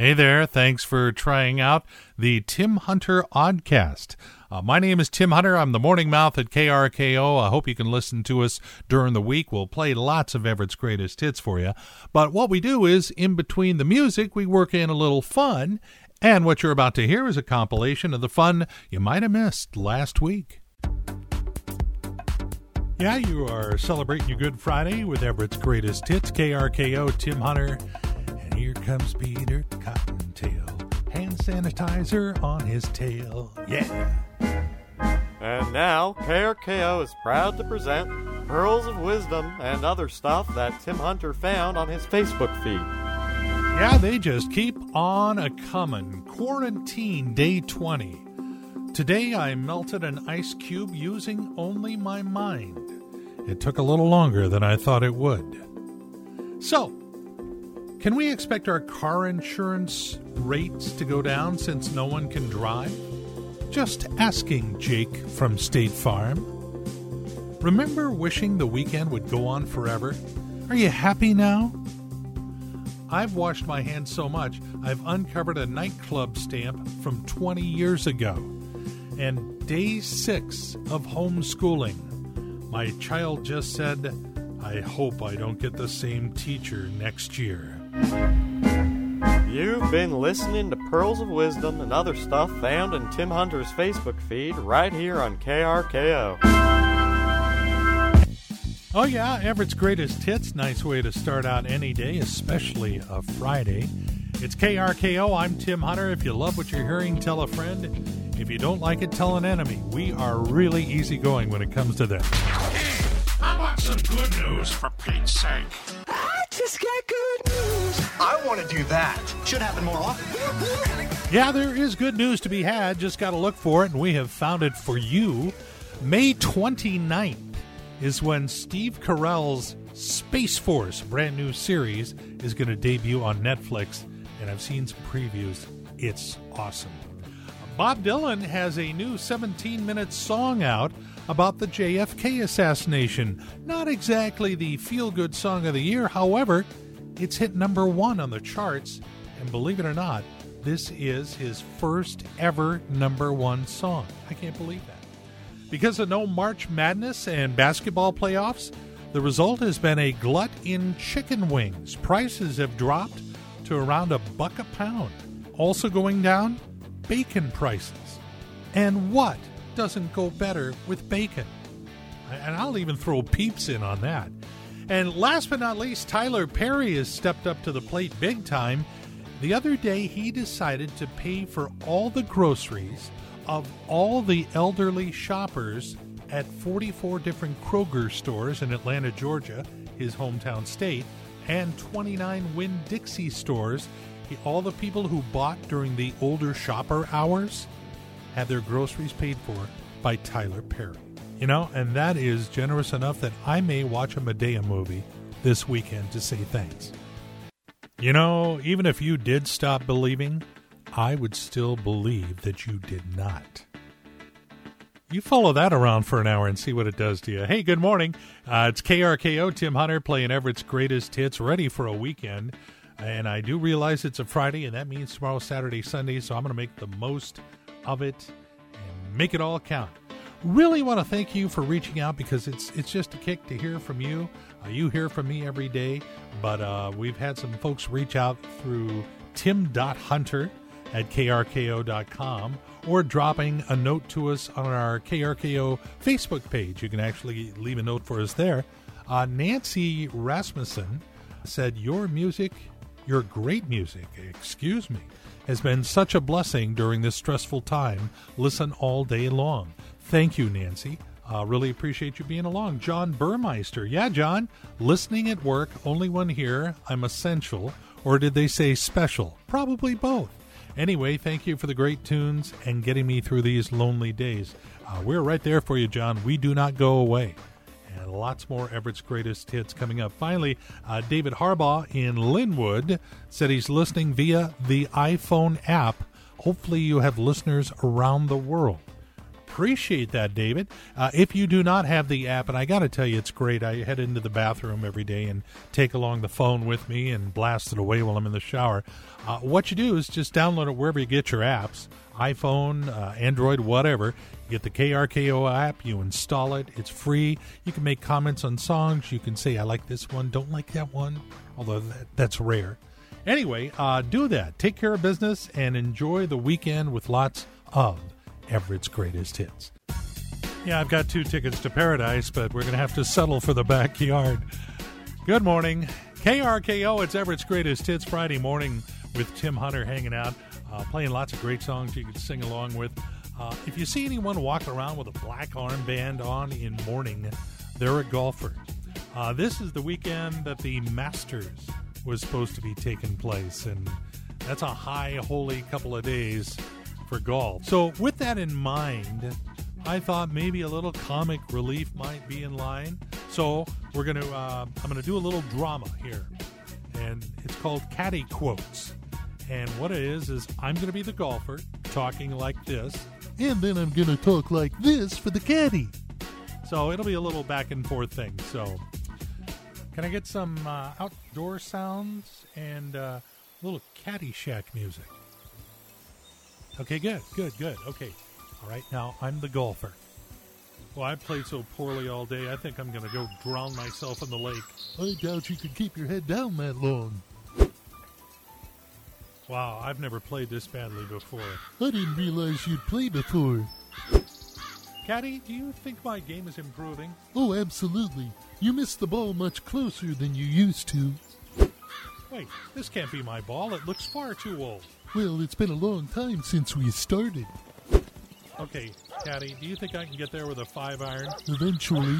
Hey there, thanks for trying out the Tim Hunter Oddcast. Uh, my name is Tim Hunter. I'm the morning mouth at KRKO. I hope you can listen to us during the week. We'll play lots of Everett's greatest hits for you. But what we do is, in between the music, we work in a little fun. And what you're about to hear is a compilation of the fun you might have missed last week. Yeah, you are celebrating your Good Friday with Everett's greatest hits, KRKO, Tim Hunter. Here comes Peter Cottontail, hand sanitizer on his tail. Yeah. And now, KRKO is proud to present Pearls of Wisdom and other stuff that Tim Hunter found on his Facebook feed. Yeah, they just keep on a comin'. Quarantine day 20. Today I melted an ice cube using only my mind. It took a little longer than I thought it would. So, can we expect our car insurance rates to go down since no one can drive? Just asking, Jake from State Farm. Remember wishing the weekend would go on forever? Are you happy now? I've washed my hands so much, I've uncovered a nightclub stamp from 20 years ago. And day six of homeschooling. My child just said, I hope I don't get the same teacher next year. You've been listening to Pearls of Wisdom and other stuff found in Tim Hunter's Facebook feed right here on KRKO. Oh, yeah, Everett's greatest hits. Nice way to start out any day, especially a Friday. It's KRKO. I'm Tim Hunter. If you love what you're hearing, tell a friend. If you don't like it, tell an enemy. We are really easygoing when it comes to this. Hey, I want some good news for Pete's sake. I just got good news. I want to do that. Should happen more often. Yeah, there is good news to be had. Just got to look for it, and we have found it for you. May 29th is when Steve Carell's Space Force, brand new series, is going to debut on Netflix, and I've seen some previews. It's awesome. Bob Dylan has a new 17 minute song out about the JFK assassination. Not exactly the feel good song of the year, however, it's hit number one on the charts, and believe it or not, this is his first ever number one song. I can't believe that. Because of no March Madness and basketball playoffs, the result has been a glut in chicken wings. Prices have dropped to around a buck a pound. Also going down, bacon prices. And what doesn't go better with bacon? And I'll even throw peeps in on that. And last but not least, Tyler Perry has stepped up to the plate big time. The other day, he decided to pay for all the groceries of all the elderly shoppers at 44 different Kroger stores in Atlanta, Georgia, his hometown state, and 29 Winn Dixie stores. All the people who bought during the older shopper hours had their groceries paid for by Tyler Perry. You know, and that is generous enough that I may watch a Madea movie this weekend to say thanks. You know, even if you did stop believing, I would still believe that you did not. You follow that around for an hour and see what it does to you. Hey, good morning. Uh, it's KRKO, Tim Hunter playing Everett's greatest hits, ready for a weekend. And I do realize it's a Friday, and that means tomorrow, Saturday, Sunday, so I'm going to make the most of it and make it all count really want to thank you for reaching out because it's it's just a kick to hear from you. Uh, you hear from me every day, but uh, we've had some folks reach out through tim.hunter at krko.com or dropping a note to us on our KRKO Facebook page. You can actually leave a note for us there. Uh, Nancy Rasmussen said, Your music, your great music, excuse me, has been such a blessing during this stressful time. Listen all day long. Thank you, Nancy. Uh, really appreciate you being along. John Burmeister. Yeah, John, listening at work, only one here. I'm essential. Or did they say special? Probably both. Anyway, thank you for the great tunes and getting me through these lonely days. Uh, we're right there for you, John. We do not go away. And lots more Everett's greatest hits coming up. Finally, uh, David Harbaugh in Lynnwood said he's listening via the iPhone app. Hopefully, you have listeners around the world. Appreciate that, David. Uh, if you do not have the app, and I got to tell you, it's great. I head into the bathroom every day and take along the phone with me and blast it away while I'm in the shower. Uh, what you do is just download it wherever you get your apps iPhone, uh, Android, whatever. You get the KRKO app, you install it, it's free. You can make comments on songs. You can say, I like this one, don't like that one, although that, that's rare. Anyway, uh, do that. Take care of business and enjoy the weekend with lots of Everett's greatest hits. Yeah, I've got two tickets to paradise, but we're going to have to settle for the backyard. Good morning. KRKO, it's Everett's greatest hits Friday morning with Tim Hunter hanging out, uh, playing lots of great songs you can sing along with. Uh, if you see anyone walking around with a black armband on in mourning, they're a golfer. Uh, this is the weekend that the Masters was supposed to be taking place, and that's a high, holy couple of days for golf. So, with that in mind, I thought maybe a little comic relief might be in line. So, we're gonna uh, I'm gonna do a little drama here, and it's called Caddy Quotes. And what it is is I'm gonna be the golfer talking like this, and then I'm gonna talk like this for the caddy. So it'll be a little back and forth thing. So, can I get some uh, outdoor sounds and uh, a little Caddyshack music? Okay, good, good, good. Okay, all right. Now I'm the golfer. Well, I played so poorly all day. I think I'm going to go drown myself in the lake. I doubt you could keep your head down that long. Wow, I've never played this badly before. I didn't realize you'd play before. Caddy, do you think my game is improving? Oh, absolutely. You missed the ball much closer than you used to. Wait, this can't be my ball. It looks far too old. Well, it's been a long time since we started. Okay, Caddy, do you think I can get there with a five iron? Eventually.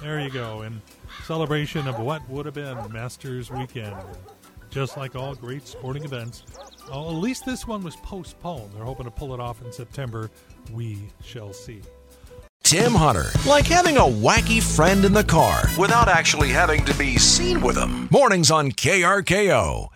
There you go, in celebration of what would have been Masters Weekend. Just like all great sporting events, well, at least this one was postponed. They're hoping to pull it off in September. We shall see. Tim Hunter, like having a wacky friend in the car without actually having to be seen with him. Mornings on KRKO.